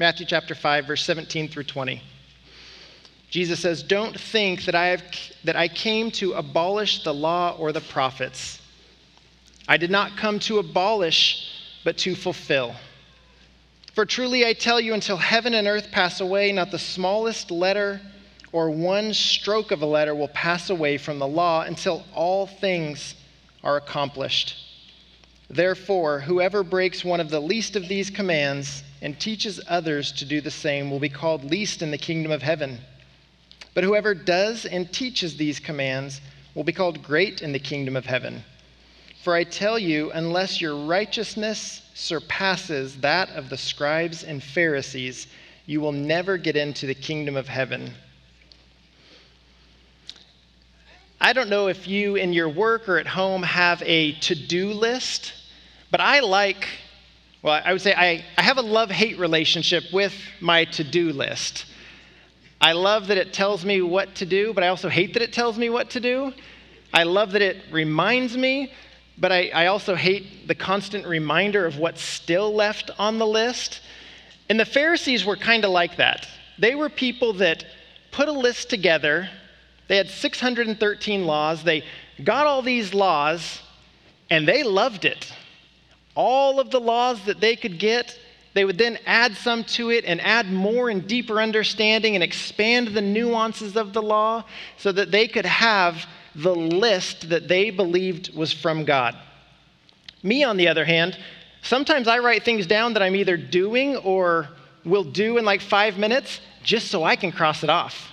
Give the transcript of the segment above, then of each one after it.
Matthew chapter 5, verse 17 through 20. Jesus says, Don't think that I, have, that I came to abolish the law or the prophets. I did not come to abolish, but to fulfill. For truly I tell you, until heaven and earth pass away, not the smallest letter or one stroke of a letter will pass away from the law until all things are accomplished. Therefore, whoever breaks one of the least of these commands and teaches others to do the same will be called least in the kingdom of heaven. But whoever does and teaches these commands will be called great in the kingdom of heaven. For I tell you, unless your righteousness surpasses that of the scribes and Pharisees, you will never get into the kingdom of heaven. I don't know if you in your work or at home have a to do list, but I like, well, I would say I, I have a love hate relationship with my to do list. I love that it tells me what to do, but I also hate that it tells me what to do. I love that it reminds me, but I, I also hate the constant reminder of what's still left on the list. And the Pharisees were kind of like that. They were people that put a list together. They had 613 laws. They got all these laws, and they loved it. All of the laws that they could get, they would then add some to it and add more and deeper understanding and expand the nuances of the law so that they could have the list that they believed was from God. Me, on the other hand, sometimes I write things down that I'm either doing or will do in like five minutes just so I can cross it off.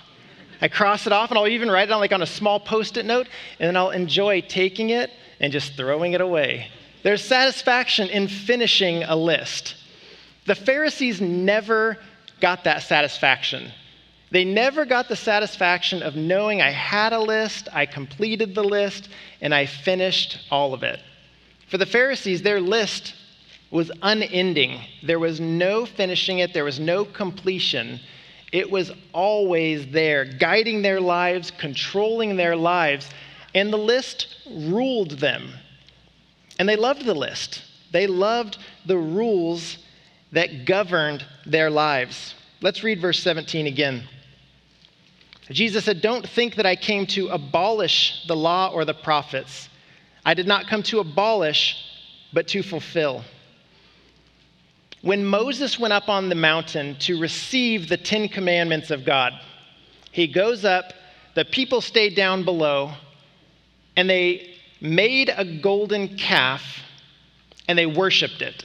I cross it off and I'll even write it on like on a small post-it note and then I'll enjoy taking it and just throwing it away. There's satisfaction in finishing a list. The Pharisees never got that satisfaction. They never got the satisfaction of knowing I had a list, I completed the list, and I finished all of it. For the Pharisees, their list was unending. There was no finishing it, there was no completion. It was always there, guiding their lives, controlling their lives, and the list ruled them. And they loved the list. They loved the rules that governed their lives. Let's read verse 17 again. Jesus said, Don't think that I came to abolish the law or the prophets. I did not come to abolish, but to fulfill. When Moses went up on the mountain to receive the Ten Commandments of God, he goes up, the people stayed down below, and they made a golden calf and they worshiped it.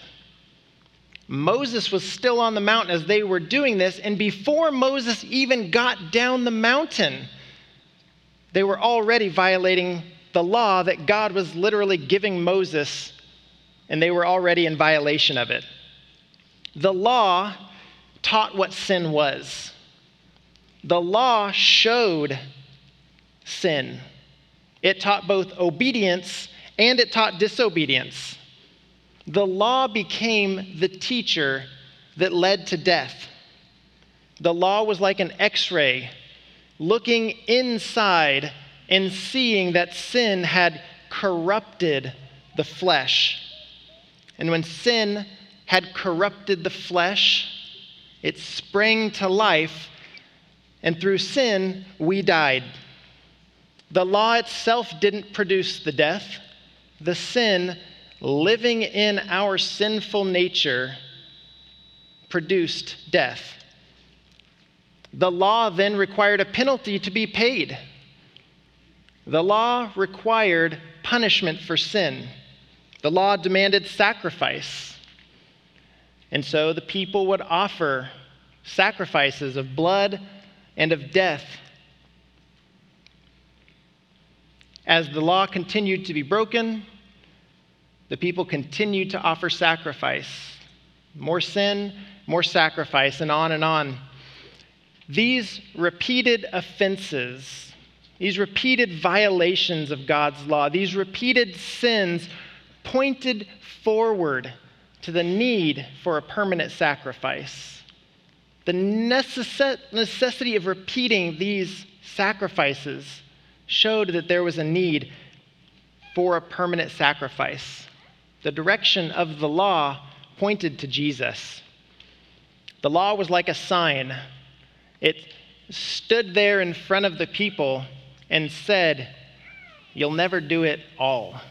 Moses was still on the mountain as they were doing this, and before Moses even got down the mountain, they were already violating the law that God was literally giving Moses, and they were already in violation of it. The law taught what sin was, the law showed sin. It taught both obedience and it taught disobedience the law became the teacher that led to death. The law was like an x ray, looking inside and seeing that sin had corrupted the flesh. And when sin had corrupted the flesh, it sprang to life, and through sin, we died. The law itself didn't produce the death, the sin living in our sinful nature produced death. The law then required a penalty to be paid. The law required punishment for sin. The law demanded sacrifice. And so the people would offer sacrifices of blood and of death. As the law continued to be broken, the people continued to offer sacrifice. More sin, more sacrifice, and on and on. These repeated offenses, these repeated violations of God's law, these repeated sins pointed forward to the need for a permanent sacrifice. The necessity of repeating these sacrifices showed that there was a need for a permanent sacrifice the direction of the law pointed to Jesus. The law was like a sign. It stood there in front of the people and said, You'll never do it all.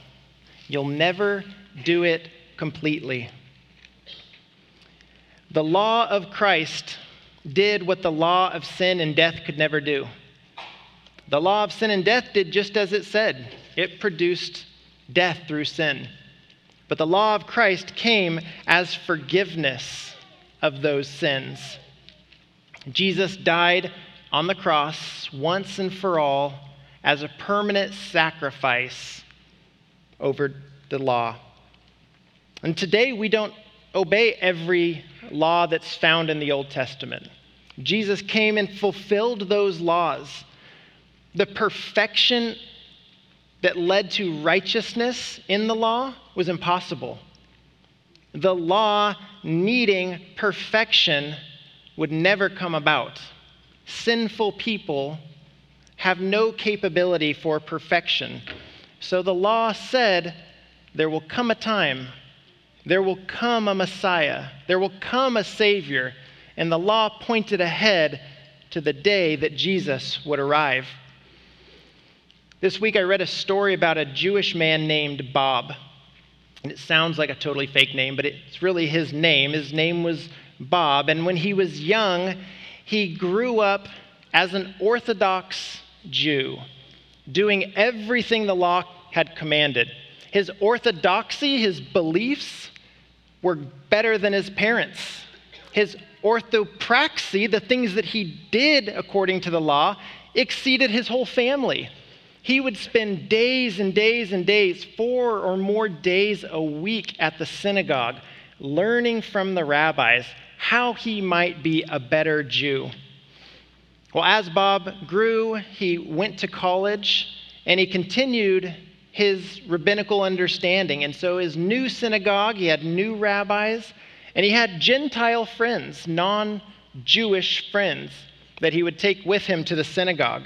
You'll never do it completely. The law of Christ did what the law of sin and death could never do. The law of sin and death did just as it said it produced death through sin. But the law of Christ came as forgiveness of those sins. Jesus died on the cross once and for all as a permanent sacrifice over the law. And today we don't obey every law that's found in the Old Testament. Jesus came and fulfilled those laws. The perfection that led to righteousness in the law was impossible. The law needing perfection would never come about. Sinful people have no capability for perfection. So the law said there will come a time, there will come a Messiah, there will come a Savior, and the law pointed ahead to the day that Jesus would arrive. This week I read a story about a Jewish man named Bob. And it sounds like a totally fake name, but it's really his name. His name was Bob. And when he was young, he grew up as an Orthodox Jew, doing everything the law had commanded. His orthodoxy, his beliefs, were better than his parents. His orthopraxy, the things that he did according to the law, exceeded his whole family. He would spend days and days and days, four or more days a week at the synagogue, learning from the rabbis how he might be a better Jew. Well, as Bob grew, he went to college and he continued his rabbinical understanding. And so, his new synagogue, he had new rabbis, and he had Gentile friends, non Jewish friends, that he would take with him to the synagogue.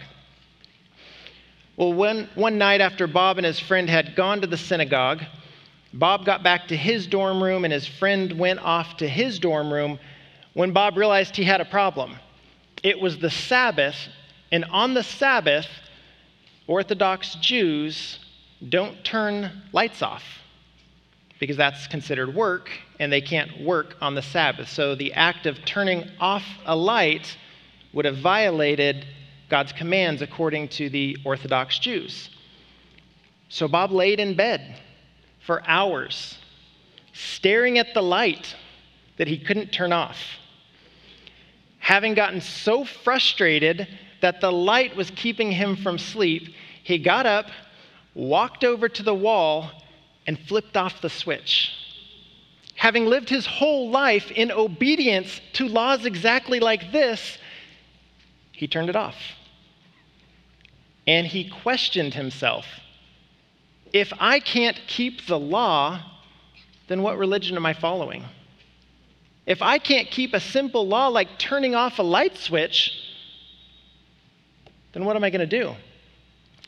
Well, one, one night after Bob and his friend had gone to the synagogue, Bob got back to his dorm room and his friend went off to his dorm room when Bob realized he had a problem. It was the Sabbath, and on the Sabbath, Orthodox Jews don't turn lights off because that's considered work and they can't work on the Sabbath. So the act of turning off a light would have violated God's commands according to the Orthodox Jews. So Bob laid in bed for hours, staring at the light that he couldn't turn off. Having gotten so frustrated that the light was keeping him from sleep, he got up walked over to the wall and flipped off the switch. Having lived his whole life in obedience to laws exactly like this, he turned it off. And he questioned himself if I can't keep the law, then what religion am I following? If I can't keep a simple law like turning off a light switch, then what am I going to do?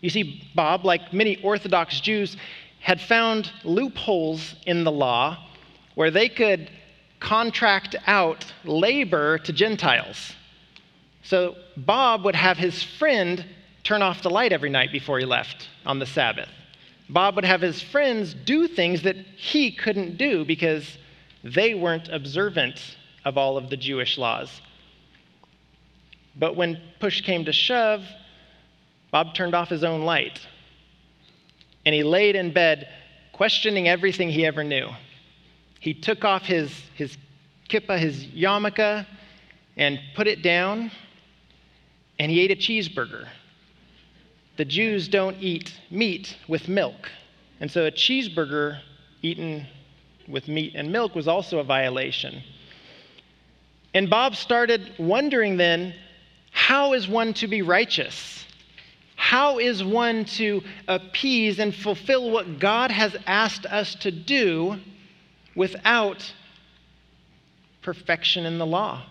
You see, Bob, like many Orthodox Jews, had found loopholes in the law where they could contract out labor to Gentiles. So Bob would have his friend turn off the light every night before he left on the Sabbath. Bob would have his friends do things that he couldn't do because they weren't observant of all of the Jewish laws. But when push came to shove, Bob turned off his own light and he laid in bed questioning everything he ever knew. He took off his, his kippah, his yarmulke, and put it down, and he ate a cheeseburger. The Jews don't eat meat with milk, and so a cheeseburger eaten with meat and milk was also a violation. And Bob started wondering then how is one to be righteous? How is one to appease and fulfill what God has asked us to do without perfection in the law?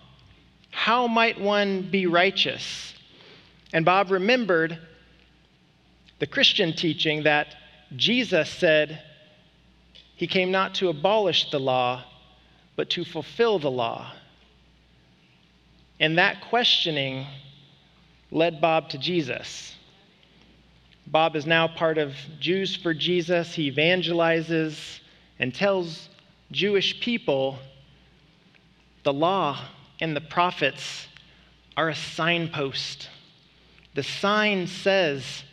How might one be righteous? And Bob remembered the Christian teaching that Jesus said he came not to abolish the law, but to fulfill the law. And that questioning led Bob to Jesus. Bob is now part of Jews for Jesus. He evangelizes and tells Jewish people the law and the prophets are a signpost. The sign says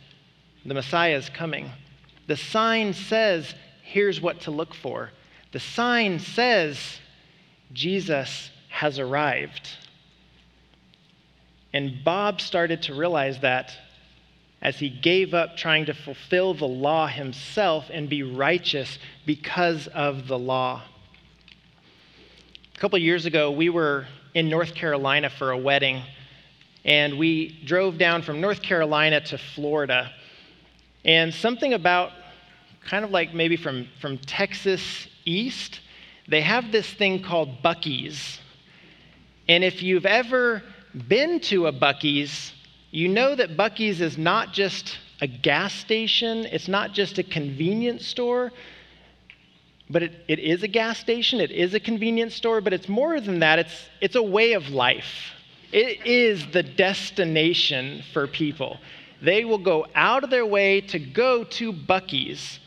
the Messiah is coming. The sign says here's what to look for. The sign says Jesus has arrived. And Bob started to realize that as he gave up trying to fulfill the law himself and be righteous because of the law. A couple years ago, we were in North Carolina for a wedding, and we drove down from North Carolina to Florida. And something about kind of like maybe from, from Texas east, they have this thing called Buc-ee's. And if you've ever been to a Buc-ee's, you know that Buc-ee's is not just a gas station, it's not just a convenience store, but it, it is a gas station, it is a convenience store, but it's more than that, it's, it's a way of life. It is the destination for people. They will go out of their way to go to Buc-ee's.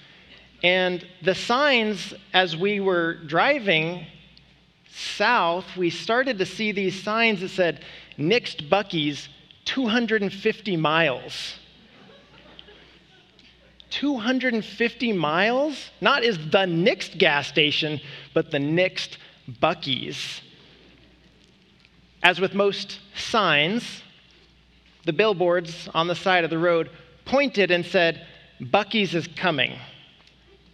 And the signs, as we were driving south, we started to see these signs that said, Next Buc-ee's, 250 miles. 250 miles? Not is the next gas station, but the next Buc-ee's. As with most signs, the billboards on the side of the road pointed and said, Buc-ee's is coming.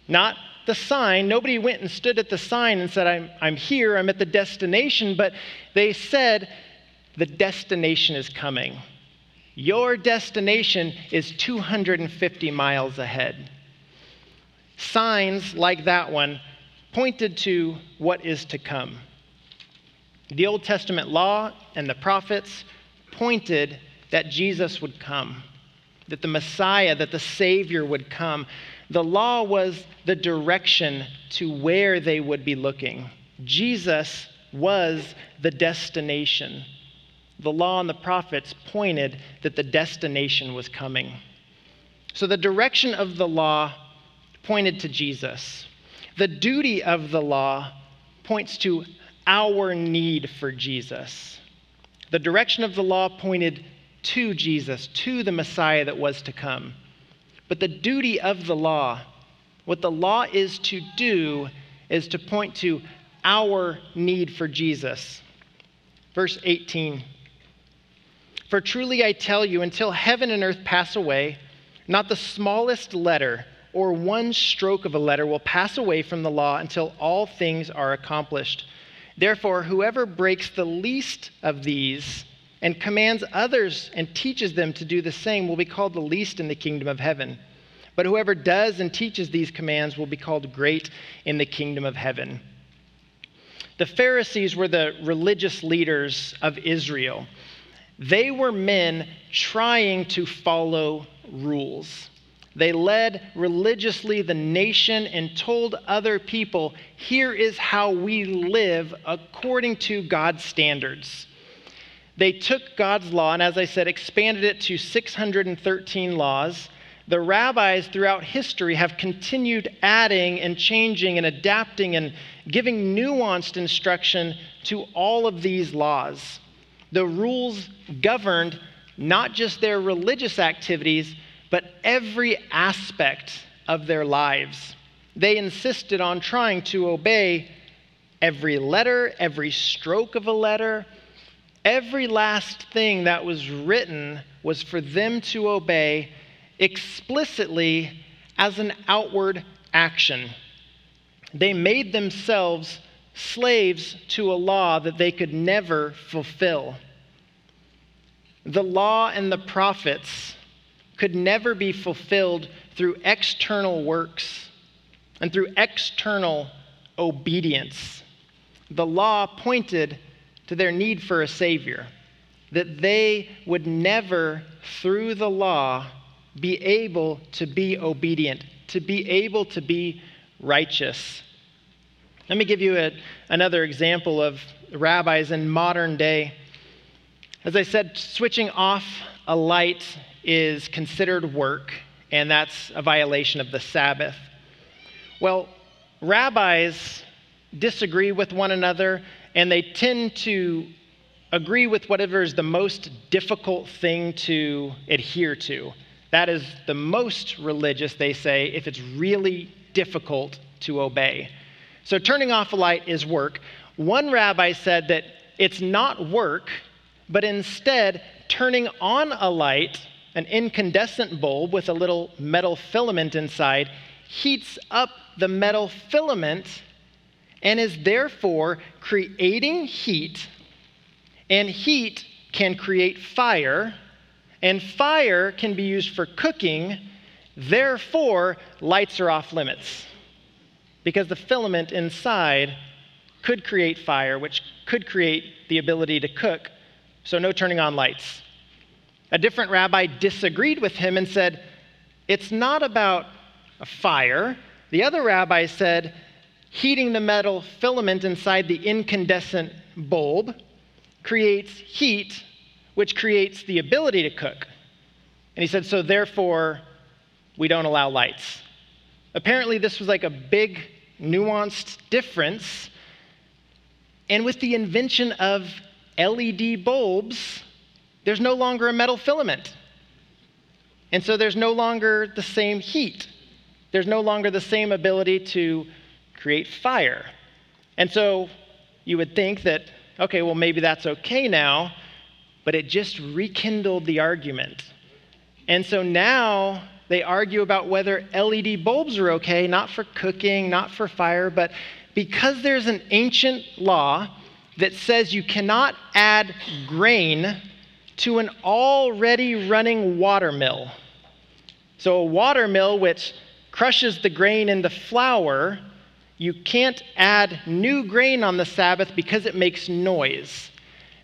Not the sign. Nobody went and stood at the sign and said, I'm, I'm here, I'm at the destination, but they said, the destination is coming. Your destination is 250 miles ahead. Signs like that one pointed to what is to come. The Old Testament law and the prophets pointed that Jesus would come, that the Messiah, that the Savior would come. The law was the direction to where they would be looking. Jesus was the destination the law and the prophets pointed that the destination was coming. So the direction of the law pointed to Jesus. The duty of the law points to our need for Jesus. The direction of the law pointed to Jesus, to the Messiah that was to come. But the duty of the law, what the law is to do, is to point to our need for Jesus. Verse 18. For truly I tell you, until heaven and earth pass away, not the smallest letter or one stroke of a letter will pass away from the law until all things are accomplished. Therefore, whoever breaks the least of these and commands others and teaches them to do the same will be called the least in the kingdom of heaven. But whoever does and teaches these commands will be called great in the kingdom of heaven. The Pharisees were the religious leaders of Israel. They were men trying to follow rules. They led religiously the nation and told other people, here is how we live according to God's standards. They took God's law and, as I said, expanded it to 613 laws. The rabbis throughout history have continued adding and changing and adapting and giving nuanced instruction to all of these laws. The rules governed not just their religious activities, but every aspect of their lives. They insisted on trying to obey every letter, every stroke of a letter, every last thing that was written was for them to obey explicitly as an outward action. They made themselves slaves to a law that they could never fulfill. The law and the prophets could never be fulfilled through external works and through external obedience. The law pointed to their need for a Savior, that they would never, through the law, be able to be obedient, to be able to be righteous. Let me give you a, another example of rabbis in modern day. As I said, switching off a light is considered work, and that's a violation of the Sabbath. Well, rabbis disagree with one another, and they tend to agree with whatever is the most difficult thing to adhere to. That is the most religious, they say, if it's really difficult to obey. So turning off a light is work. One rabbi said that it's not work, but instead turning on a light, an incandescent bulb with a little metal filament inside, heats up the metal filament and is therefore creating heat. And heat can create fire, and fire can be used for cooking. Therefore, lights are off limits because the filament inside could create fire, which could create the ability to cook. So, no turning on lights. A different rabbi disagreed with him and said, It's not about a fire. The other rabbi said, heating the metal filament inside the incandescent bulb creates heat, which creates the ability to cook. And he said, so therefore, we don't allow lights. Apparently, this was like a big, nuanced difference. And with the invention of LED bulbs, there's no longer a metal filament. And so there's no longer the same heat. There's no longer the same ability to create fire. And so you would think that, okay, well, maybe that's okay now, but it just rekindled the argument. And so now they argue about whether LED bulbs are okay, not for cooking, not for fire, but because there's an ancient law that says you cannot add grain to an already running water mill. So, a water mill which crushes the grain into flour you can't add new grain on the Sabbath because it makes noise.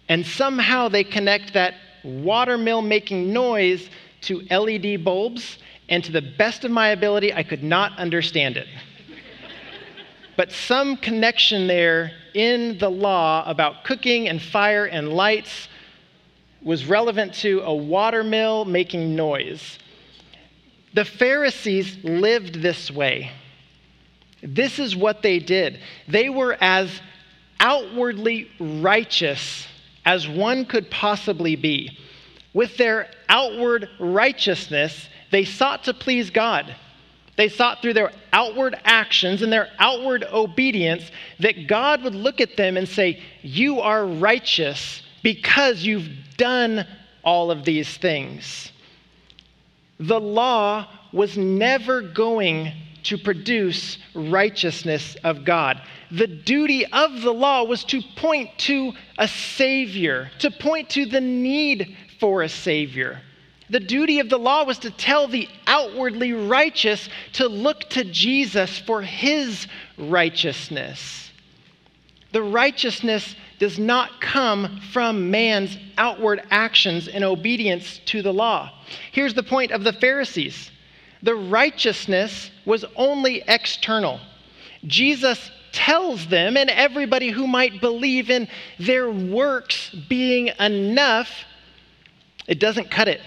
And somehow they connect that watermill making noise to LED bulbs, and to the best of my ability, I could not understand it. but some connection there in the law about cooking and fire and lights was relevant to a watermill making noise. The Pharisees lived this way. This is what they did. They were as outwardly righteous as one could possibly be. With their outward righteousness, they sought to please God. They sought through their outward actions and their outward obedience that God would look at them and say, You are righteous because you've done all of these things. The law was never going to produce righteousness of God. The duty of the law was to point to a Savior, to point to the need for a Savior. The duty of the law was to tell the outwardly righteous to look to Jesus for his righteousness. The righteousness does not come from man's outward actions in obedience to the law. Here's the point of the Pharisees the righteousness was only external. Jesus tells them and everybody who might believe in their works being enough, it doesn't cut it.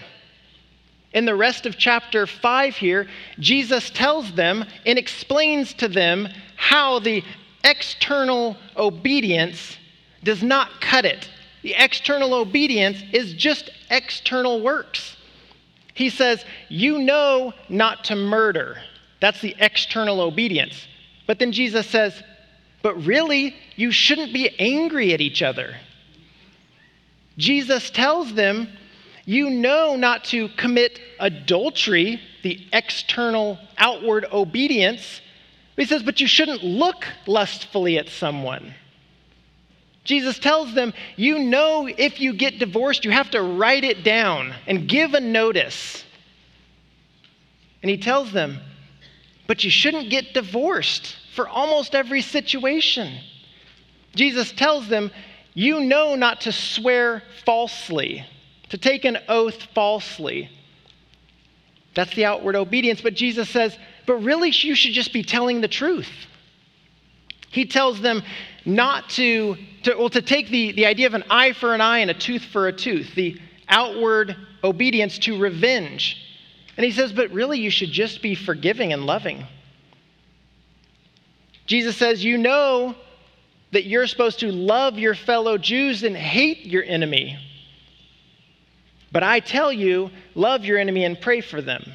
In the rest of chapter 5 here, Jesus tells them and explains to them how the external obedience does not cut it. The external obedience is just external works. He says, You know not to murder. That's the external obedience. But then Jesus says, But really, you shouldn't be angry at each other. Jesus tells them, You know not to commit adultery, the external, outward obedience. He says, But you shouldn't look lustfully at someone. Jesus tells them, you know, if you get divorced, you have to write it down and give a notice. And he tells them, but you shouldn't get divorced for almost every situation. Jesus tells them, you know not to swear falsely, to take an oath falsely. That's the outward obedience. But Jesus says, but really, you should just be telling the truth. He tells them not to, to well, to take the, the idea of an eye for an eye and a tooth for a tooth, the outward obedience to revenge. And he says, but really, you should just be forgiving and loving. Jesus says, You know that you're supposed to love your fellow Jews and hate your enemy. But I tell you, love your enemy and pray for them.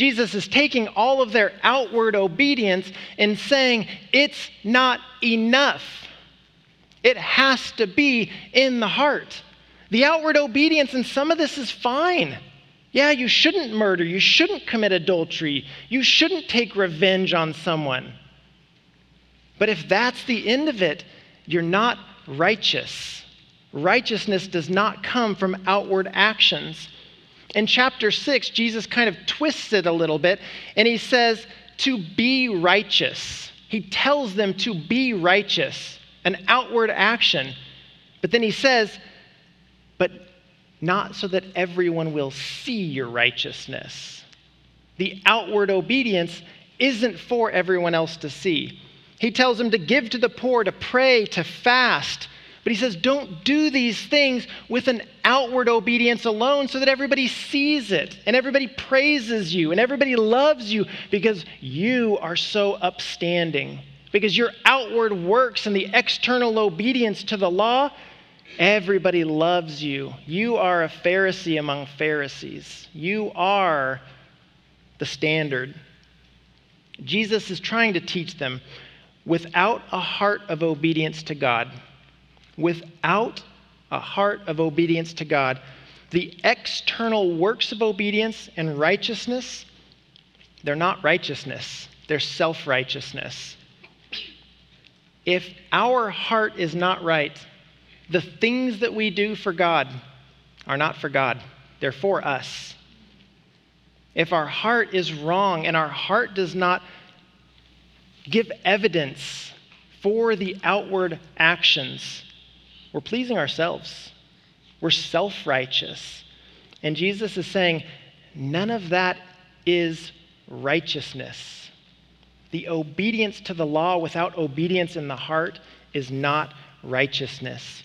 Jesus is taking all of their outward obedience and saying, It's not enough. It has to be in the heart. The outward obedience, and some of this is fine. Yeah, you shouldn't murder. You shouldn't commit adultery. You shouldn't take revenge on someone. But if that's the end of it, you're not righteous. Righteousness does not come from outward actions. In chapter 6, Jesus kind of twists it a little bit and he says, to be righteous. He tells them to be righteous, an outward action. But then he says, but not so that everyone will see your righteousness. The outward obedience isn't for everyone else to see. He tells them to give to the poor, to pray, to fast. But he says, don't do these things with an outward obedience alone so that everybody sees it and everybody praises you and everybody loves you because you are so upstanding. Because your outward works and the external obedience to the law Everybody loves you. You are a Pharisee among Pharisees. You are the standard. Jesus is trying to teach them without a heart of obedience to God, without a heart of obedience to God, the external works of obedience and righteousness, they're not righteousness, they're self righteousness. If our heart is not right, the things that we do for God are not for God, they're for us. If our heart is wrong and our heart does not give evidence for the outward actions, we're pleasing ourselves. We're self righteous. And Jesus is saying, none of that is righteousness. The obedience to the law without obedience in the heart is not righteousness.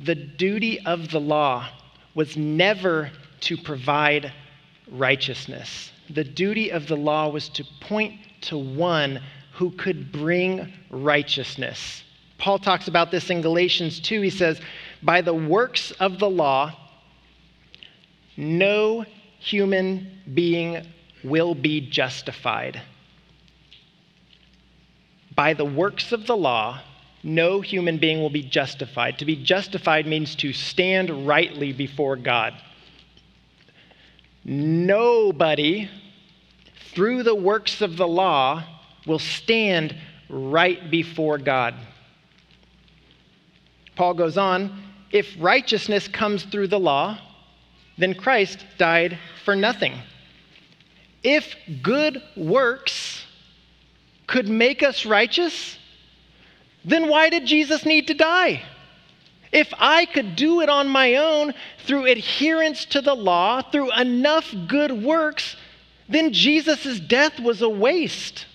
The duty of the law was never to provide righteousness. The duty of the law was to point to one who could bring righteousness. Paul talks about this in Galatians 2. He says, By the works of the law, no human being will be justified. By the works of the law, no human being will be justified. To be justified means to stand rightly before God. Nobody, through the works of the law, will stand right before God. Paul goes on if righteousness comes through the law, then Christ died for nothing. If good works could make us righteous, then why did Jesus need to die? If I could do it on my own through adherence to the law, through enough good works, then Jesus' death was a waste.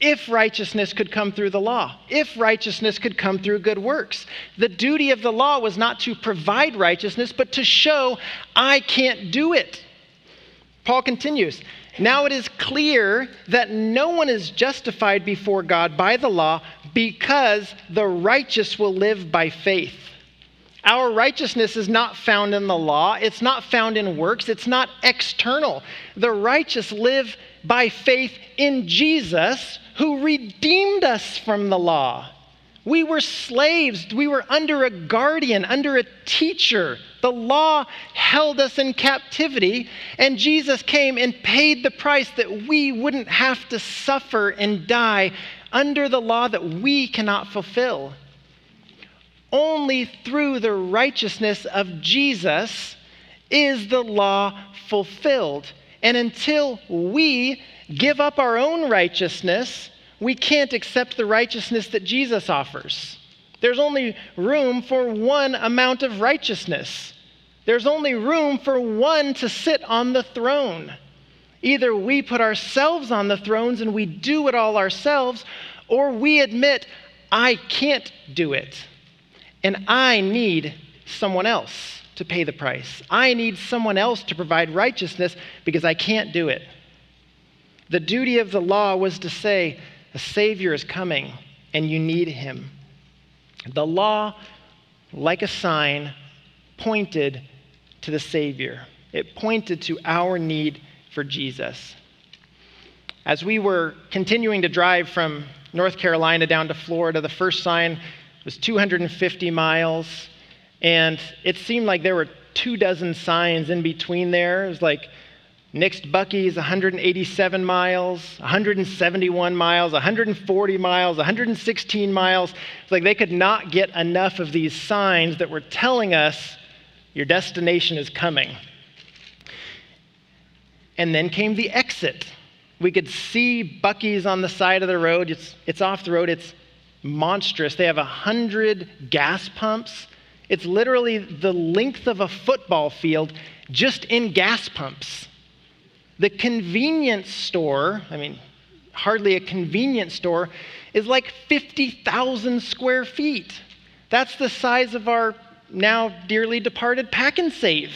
If righteousness could come through the law, if righteousness could come through good works. The duty of the law was not to provide righteousness, but to show I can't do it. Paul continues Now it is clear that no one is justified before God by the law because the righteous will live by faith. Our righteousness is not found in the law, it's not found in works, it's not external. The righteous live by faith in Jesus who redeemed us from the law. We were slaves. We were under a guardian, under a teacher. The law held us in captivity, and Jesus came and paid the price that we wouldn't have to suffer and die under the law that we cannot fulfill. Only through the righteousness of Jesus is the law fulfilled. And until we give up our own righteousness, we can't accept the righteousness that Jesus offers. There's only room for one amount of righteousness. There's only room for one to sit on the throne. Either we put ourselves on the thrones and we do it all ourselves, or we admit, I can't do it, and I need someone else to pay the price. I need someone else to provide righteousness because I can't do it. The duty of the law was to say, a Savior is coming and you need him. The law, like a sign, pointed to the Savior, it pointed to our need for Jesus. As we were continuing to drive from North Carolina down to Florida, the first sign was 250 miles. And it seemed like there were two dozen signs in between there. It was like next Buc-ee's 187 miles, 171 miles, 140 miles, 116 miles. It's like they could not get enough of these signs that were telling us your destination is coming. And then came the exit. We could see Buc-ee's on the side of the road. It's, it's off the road. It's monstrous. They have 100 gas pumps it's literally the length of a football field just in gas pumps. The convenience store, I mean, hardly a convenience store, is like 50,000 square feet. That's the size of our now dearly departed Pack and Pak'nSave.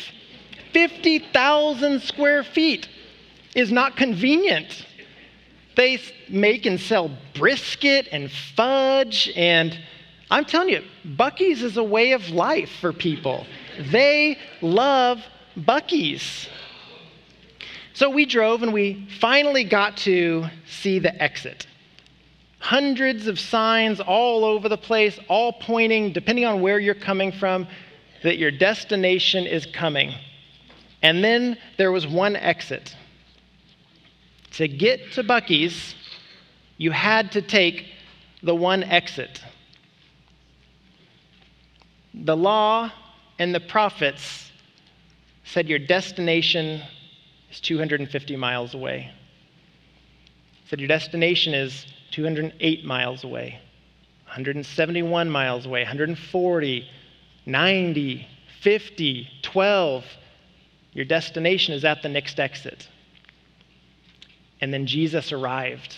50,000 square feet is not convenient. They make and sell brisket and fudge and I'm telling you, Buc-ee's is a way of life for people. They love Buc-ee's. So we drove and we finally got to see the exit. Hundreds of signs all over the place, all pointing, depending on where you're coming from, that your destination is coming. And then there was one exit. To get to Buc-ee's, you had to take the one exit the law and the prophets said your destination is 250 miles away. Said your destination is 208 miles away, 171 miles away, 140, 90, 50, 12. Your destination is at the next exit. And then Jesus arrived.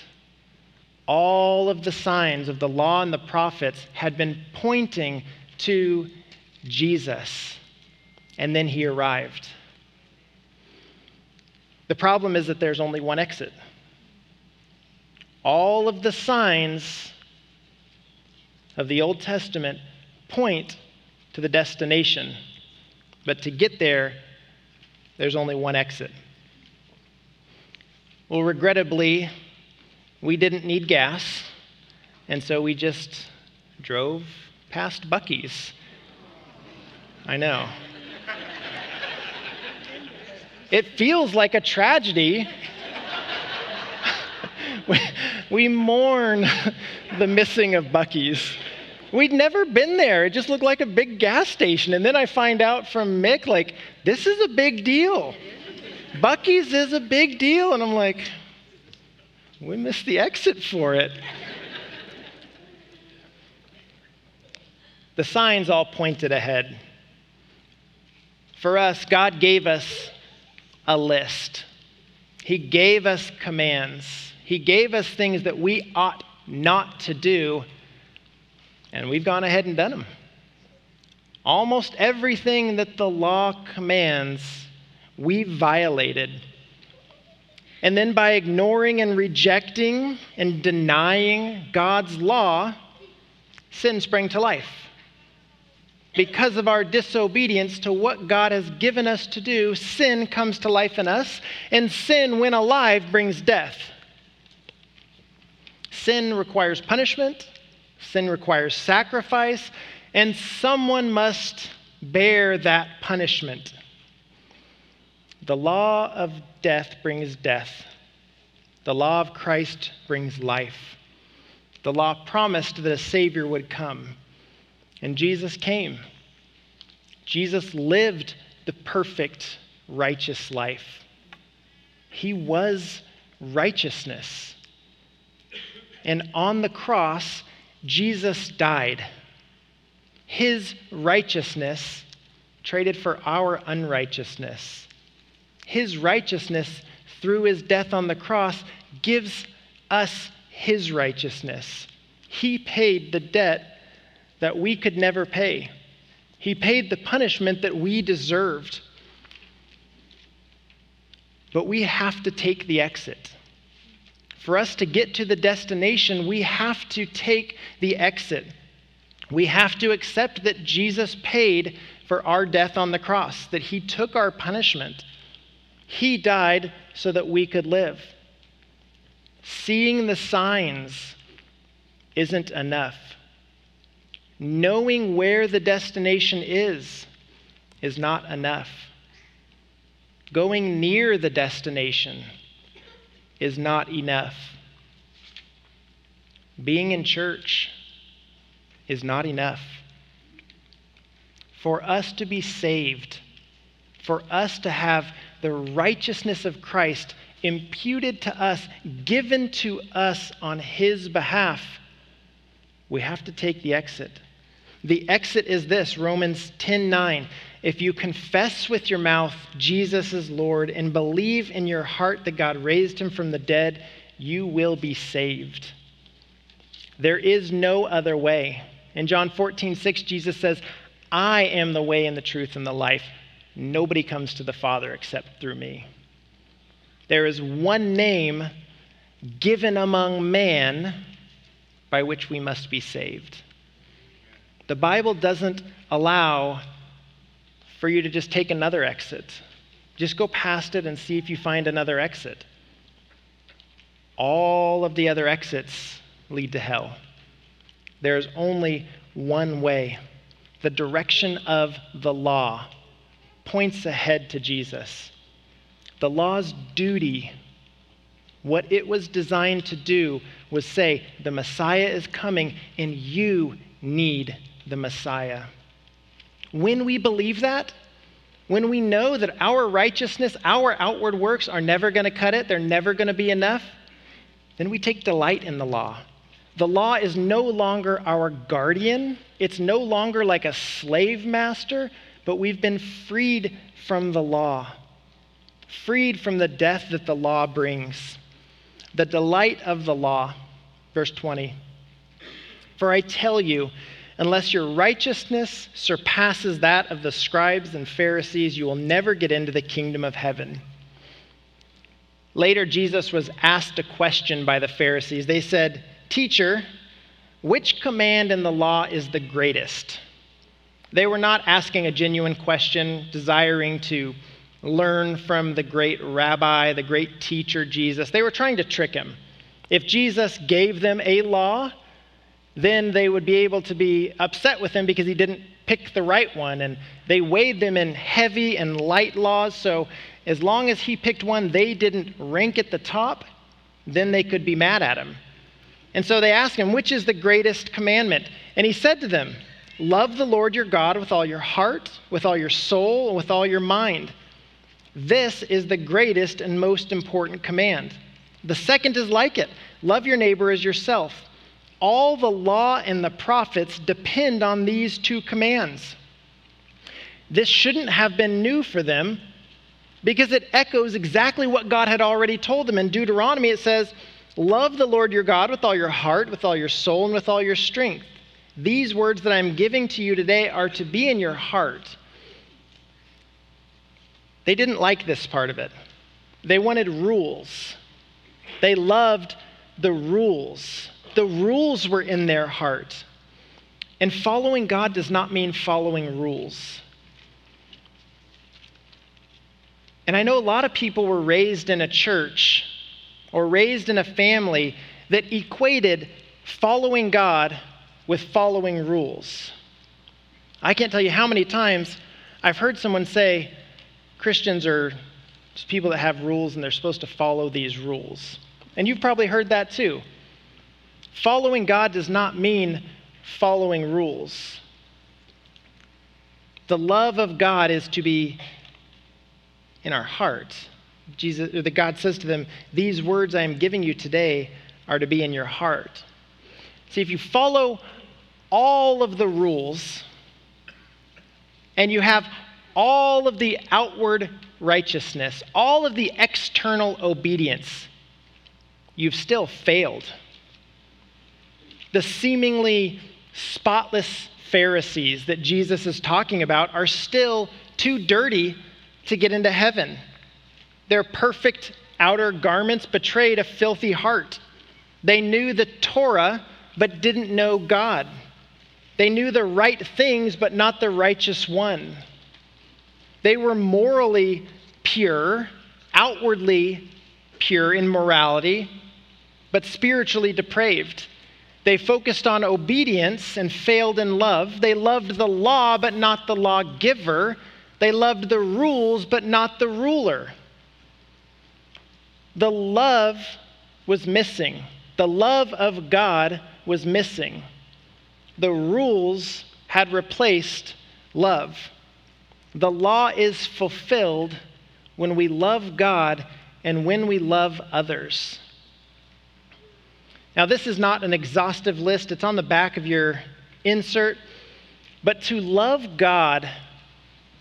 All of the signs of the law and the prophets had been pointing to Jesus. And then he arrived. The problem is that there's only one exit. All of the signs of the Old Testament point to the destination. But to get there, there's only one exit. Well, regrettably, we didn't need gas, and so we just drove past Buc-ee's. I know. It feels like a tragedy. we, mourn the missing of Buc-ee's. We'd never been there. It just looked like a big gas station. And then I find out from Mick, like, this is a big deal. Buc-ee's is a big deal. And I'm like, we missed the exit for it. The signs all pointed ahead. For us, God gave us a list. He gave us commands. He gave us things that we ought not to do, and we've gone ahead and done them. Almost everything that the law commands, we violated. And then by ignoring and rejecting and denying God's law, sin sprang to life because of our disobedience to what God has given us to do, sin comes to life in us, and sin, when alive, brings death. Sin requires punishment, sin requires sacrifice, and someone must bear that punishment. The law of death brings death. The law of Christ brings life. The law promised that a Savior would come. And Jesus came. Jesus lived the perfect, righteous life. He was righteousness. And on the cross, Jesus died. His righteousness traded for our unrighteousness. His righteousness through his death on the cross gives us his righteousness. He paid the debt that we could never pay. He paid the punishment that we deserved. But we have to take the exit. For us to get to the destination, we have to take the exit. We have to accept that Jesus paid for our death on the cross, that he took our punishment. He died so that we could live. Seeing the signs isn't enough. Knowing where the destination is is not enough. Going near the destination is not enough. Being in church is not enough. For us to be saved, for us to have the righteousness of Christ imputed to us, given to us on His behalf, we have to take the exit. The exit is this Romans 10 9. If you confess with your mouth Jesus is Lord and believe in your heart that God raised him from the dead, you will be saved. There is no other way. In John 14 6, Jesus says, I am the way and the truth and the life. Nobody comes to the Father except through me. There is one name given among man by which we must be saved. The Bible doesn't allow for you to just take another exit. Just go past it and see if you find another exit. All of the other exits lead to hell. There's only one way. The direction of the law points ahead to Jesus. The law's duty, what it was designed to do, was say, the Messiah is coming and you need the Messiah. When we believe that, when we know that our righteousness, our outward works are never going to cut it, they're never going to be enough, then we take delight in the law. The law is no longer our guardian, it's no longer like a slave master, but we've been freed from the law freed from the death that the law brings. The delight of the law. Verse 20. For I tell you, unless your righteousness surpasses that of the scribes and Pharisees, you will never get into the kingdom of heaven. Later, Jesus was asked a question by the Pharisees. They said, Teacher, which command in the law is the greatest? They were not asking a genuine question, desiring to learn from the great rabbi, the great teacher Jesus. They were trying to trick him. If Jesus gave them a law, then they would be able to be upset with him because he didn't pick the right one. And they weighed them in heavy and light laws. So as long as he picked one they didn't rank at the top, then they could be mad at him. And so they asked him, Which is the greatest commandment? And he said to them, Love the Lord your God with all your heart, with all your soul, and with all your mind. This is the greatest and most important command. The second is like it love your neighbor as yourself. All the law and the prophets depend on these two commands. This shouldn't have been new for them because it echoes exactly what God had already told them. In Deuteronomy, it says, Love the Lord your God with all your heart, with all your soul, and with all your strength. These words that I'm giving to you today are to be in your heart. They didn't like this part of it. They wanted rules. They loved the rules. The rules were in their heart. And following God does not mean following rules. And I know a lot of people were raised in a church or raised in a family that equated following God with following rules. I can't tell you how many times I've heard someone say, Christians are just people that have rules and they're supposed to follow these rules. And you've probably heard that too. Following God does not mean following rules. The love of God is to be in our hearts. Jesus, the God says to them, These words I am giving you today are to be in your heart. See, if you follow all of the rules and you have all of the outward righteousness, all of the external obedience, you've still failed. The seemingly spotless Pharisees that Jesus is talking about are still too dirty to get into heaven. Their perfect outer garments betrayed a filthy heart. They knew the Torah, but didn't know God. They knew the right things, but not the righteous one. They were morally pure, outwardly pure in morality, but spiritually depraved. They focused on obedience and failed in love. They loved the law, but not the lawgiver. They loved the rules, but not the ruler. The love was missing. The love of God was missing. The rules had replaced love. The law is fulfilled when we love God and when we love others. Now, this is not an exhaustive list, it's on the back of your insert. But to love God,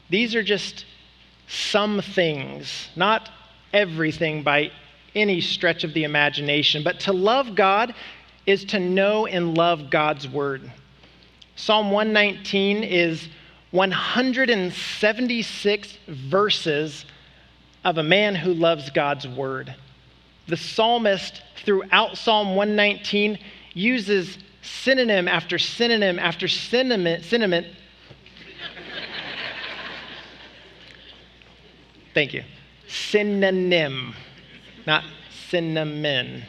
these are just some things, not everything by any stretch of the imagination. But to love God is to know and love God's word. Psalm 119 is 176 verses of a man who loves God's word. The psalmist, throughout Psalm 119, uses synonym after synonym after synonym. Thank you. Synonym, not cinnamon.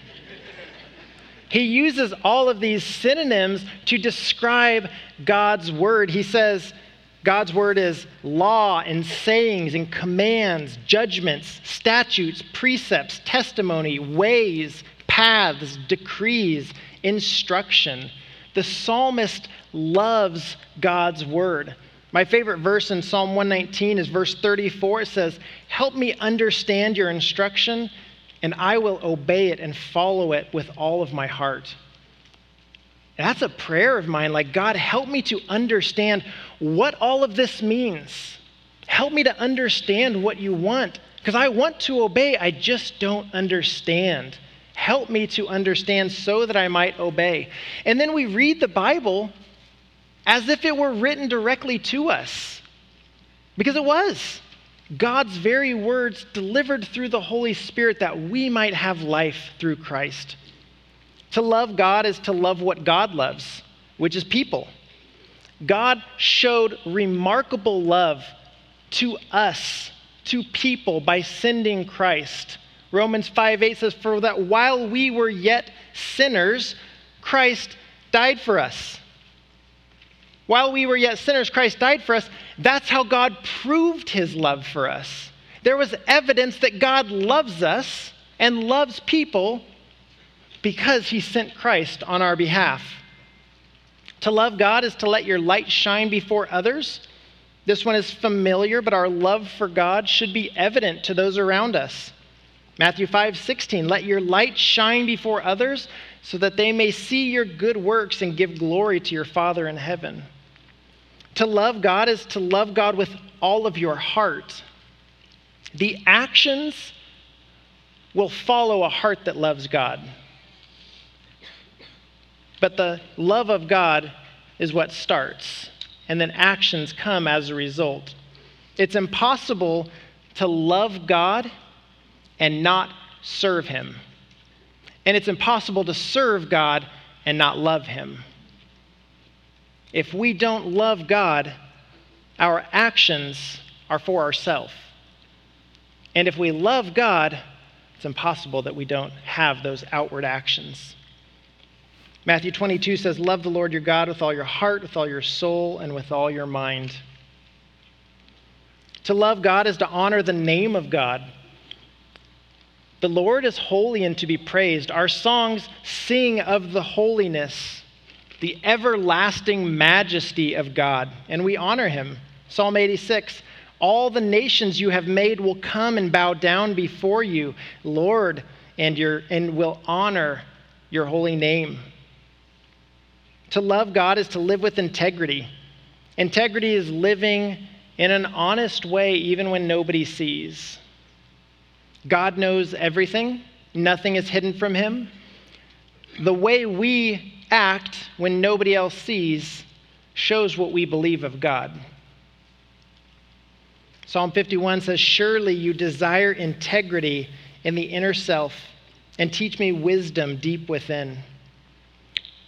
He uses all of these synonyms to describe God's word. He says, God's word is law and sayings and commands, judgments, statutes, precepts, testimony, ways, paths, decrees, instruction. The psalmist loves God's word. My favorite verse in Psalm 119 is verse 34. It says, Help me understand your instruction, and I will obey it and follow it with all of my heart. That's a prayer of mine. Like, God, help me to understand what all of this means. Help me to understand what you want. Because I want to obey, I just don't understand. Help me to understand so that I might obey. And then we read the Bible as if it were written directly to us. Because it was. God's very words delivered through the Holy Spirit that we might have life through Christ. To love God is to love what God loves, which is people. God showed remarkable love to us, to people, by sending Christ. Romans 5 8 says, For that while we were yet sinners, Christ died for us. While we were yet sinners, Christ died for us. That's how God proved his love for us. There was evidence that God loves us and loves people because he sent Christ on our behalf. To love God is to let your light shine before others. This one is familiar, but our love for God should be evident to those around us. Matthew 5 16, let your light shine before others so that they may see your good works and give glory to your Father in heaven. To love God is to love God with all of your heart. The actions will follow a heart that loves God. But the love of God is what starts, and then actions come as a result. It's impossible to love God and not serve Him. And it's impossible to serve God and not love Him. If we don't love God, our actions are for ourselves. And if we love God, it's impossible that we don't have those outward actions. Matthew 22 says, Love the Lord your God with all your heart, with all your soul, and with all your mind. To love God is to honor the name of God. The Lord is holy and to be praised. Our songs sing of the holiness, the everlasting majesty of God, and we honor him. Psalm 86 All the nations you have made will come and bow down before you, Lord, and, your, and will honor your holy name. To love God is to live with integrity. Integrity is living in an honest way, even when nobody sees. God knows everything, nothing is hidden from Him. The way we act when nobody else sees shows what we believe of God. Psalm 51 says, Surely you desire integrity in the inner self and teach me wisdom deep within.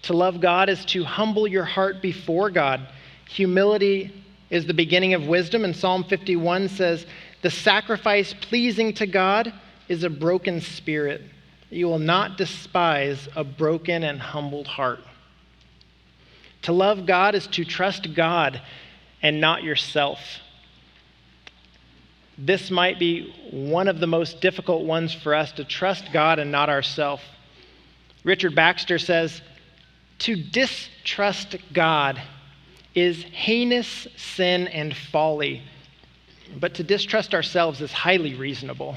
To love God is to humble your heart before God. Humility is the beginning of wisdom, and Psalm 51 says, The sacrifice pleasing to God is a broken spirit. You will not despise a broken and humbled heart. To love God is to trust God and not yourself. This might be one of the most difficult ones for us to trust God and not ourselves. Richard Baxter says, To distrust God is heinous sin and folly, but to distrust ourselves is highly reasonable.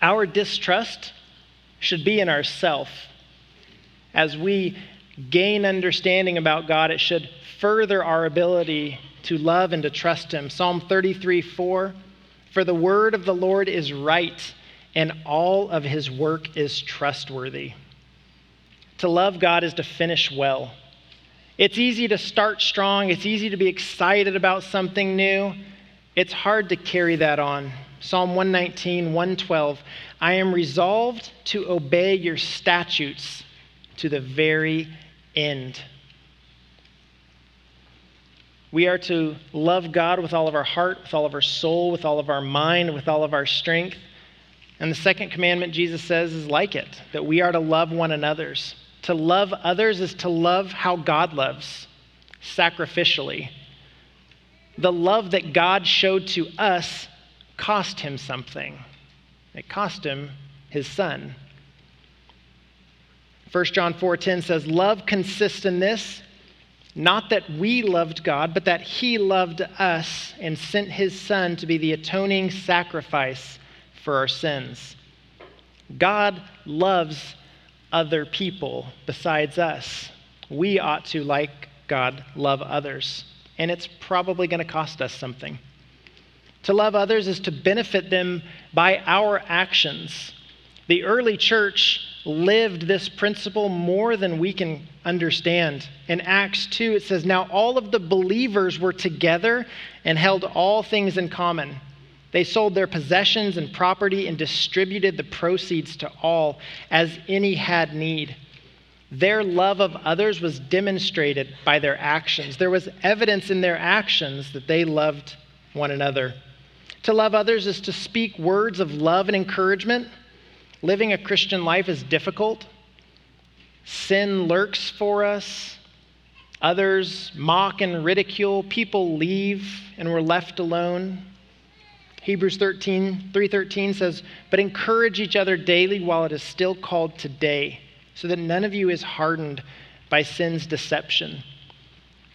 Our distrust should be in ourself as we gain understanding about God, it should further our ability to love and to trust Him. Psalm 33 4 For the word of the Lord is right, and all of His work is trustworthy. To love God is to finish well. It's easy to start strong, it's easy to be excited about something new. It's hard to carry that on. Psalm 119, 112. I am resolved to obey your statutes to the very end. We are to love God with all of our heart, with all of our soul, with all of our mind, with all of our strength. And the second commandment Jesus says is like it that we are to love one another's. To love others is to love how God loves, sacrificially. The love that God showed to us cost him something. It cost him his son. 1 John 4:10 says love consists in this not that we loved God but that he loved us and sent his son to be the atoning sacrifice for our sins. God loves other people besides us. We ought to like God love others and it's probably going to cost us something. To love others is to benefit them by our actions. The early church lived this principle more than we can understand. In Acts 2, it says, Now all of the believers were together and held all things in common. They sold their possessions and property and distributed the proceeds to all as any had need. Their love of others was demonstrated by their actions. There was evidence in their actions that they loved one another. To love others is to speak words of love and encouragement Living a Christian life is difficult. Sin lurks for us. Others mock and ridicule. People leave and we're left alone. Hebrews 13, 3.13 says, But encourage each other daily while it is still called today, so that none of you is hardened by sin's deception.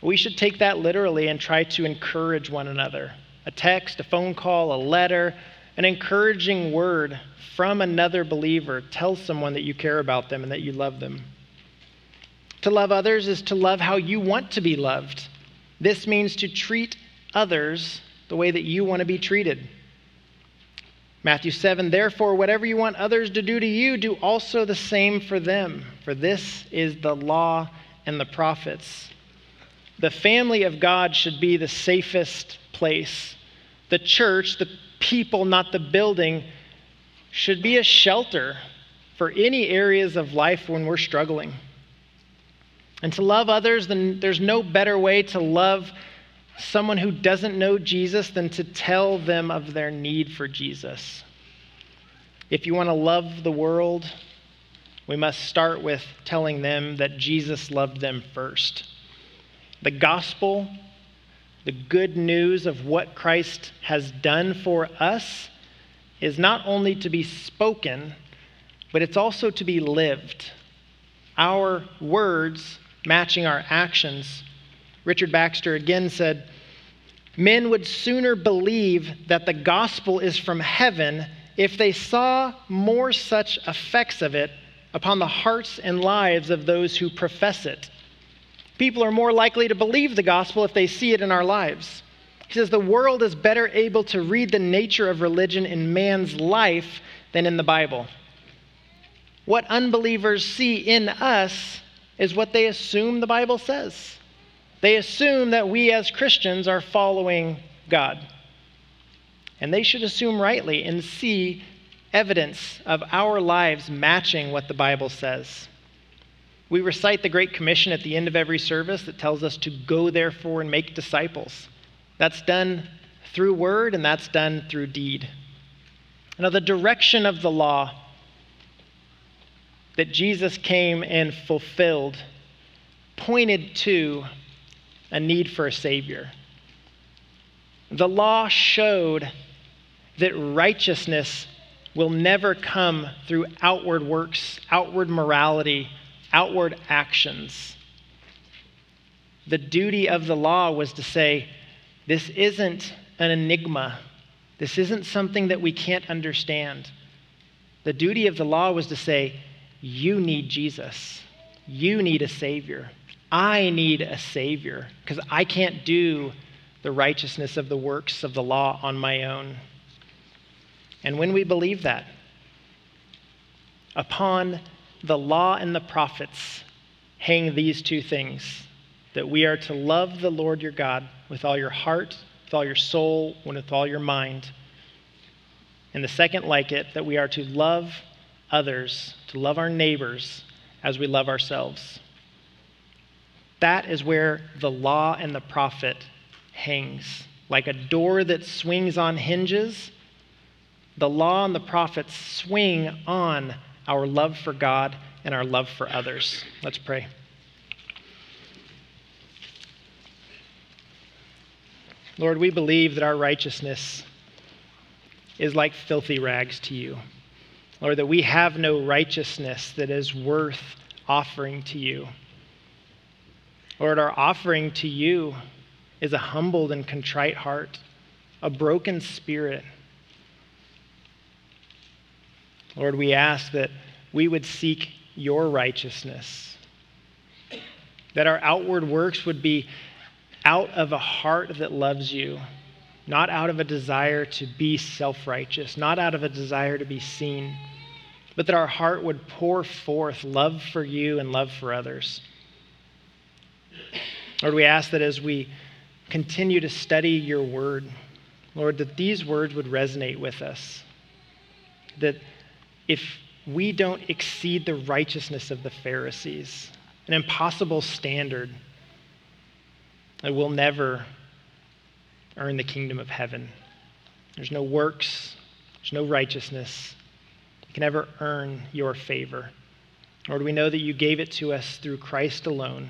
We should take that literally and try to encourage one another. A text, a phone call, a letter, an encouraging word from another believer tells someone that you care about them and that you love them. To love others is to love how you want to be loved. This means to treat others the way that you want to be treated. Matthew 7, therefore, whatever you want others to do to you, do also the same for them, for this is the law and the prophets. The family of God should be the safest place. The church, the people, not the building, should be a shelter for any areas of life when we're struggling. And to love others, then there's no better way to love someone who doesn't know Jesus than to tell them of their need for Jesus. If you want to love the world, we must start with telling them that Jesus loved them first. The gospel the good news of what Christ has done for us is not only to be spoken, but it's also to be lived. Our words matching our actions. Richard Baxter again said, Men would sooner believe that the gospel is from heaven if they saw more such effects of it upon the hearts and lives of those who profess it. People are more likely to believe the gospel if they see it in our lives. He says the world is better able to read the nature of religion in man's life than in the Bible. what unbelievers see in us is what they assume the Bible says. They assume that we as Christians are following God. And they should assume rightly and see evidence of our lives matching what the Bible says. We recite the Great Commission at the end of every service that tells us to go, therefore, and make disciples. That's done through word and that's done through deed. Now, the direction of the law that Jesus came and fulfilled pointed to a need for a Savior. The law showed that righteousness will never come through outward works, outward morality, outward actions. The duty of the law was to say, this isn't an enigma. This isn't something that we can't understand. The duty of the law was to say, you need Jesus. You need a Savior. I need a Savior because I can't do the righteousness of the works of the law on my own. And when we believe that, upon the law and the prophets hang these two things that we are to love the Lord your God with all your heart, with all your soul, and with all your mind. And the second, like it, that we are to love others, to love our neighbors as we love ourselves. That is where the law and the prophet hangs. Like a door that swings on hinges, the law and the prophets swing on our love for God and our love for others. Let's pray. Lord, we believe that our righteousness is like filthy rags to you. Lord, that we have no righteousness that is worth offering to you. Lord, our offering to you is a humbled and contrite heart, a broken spirit. Lord, we ask that we would seek your righteousness, that our outward works would be out of a heart that loves you not out of a desire to be self righteous, not out of a desire to be seen, but that our heart would pour forth love for you and love for others. Lord, we ask that as we continue to study your word, Lord, that these words would resonate with us. That if we don't exceed the righteousness of the Pharisees, an impossible standard, that we'll never earn the kingdom of heaven. There's no works, there's no righteousness. You can never earn your favor. Lord, we know that you gave it to us through Christ alone,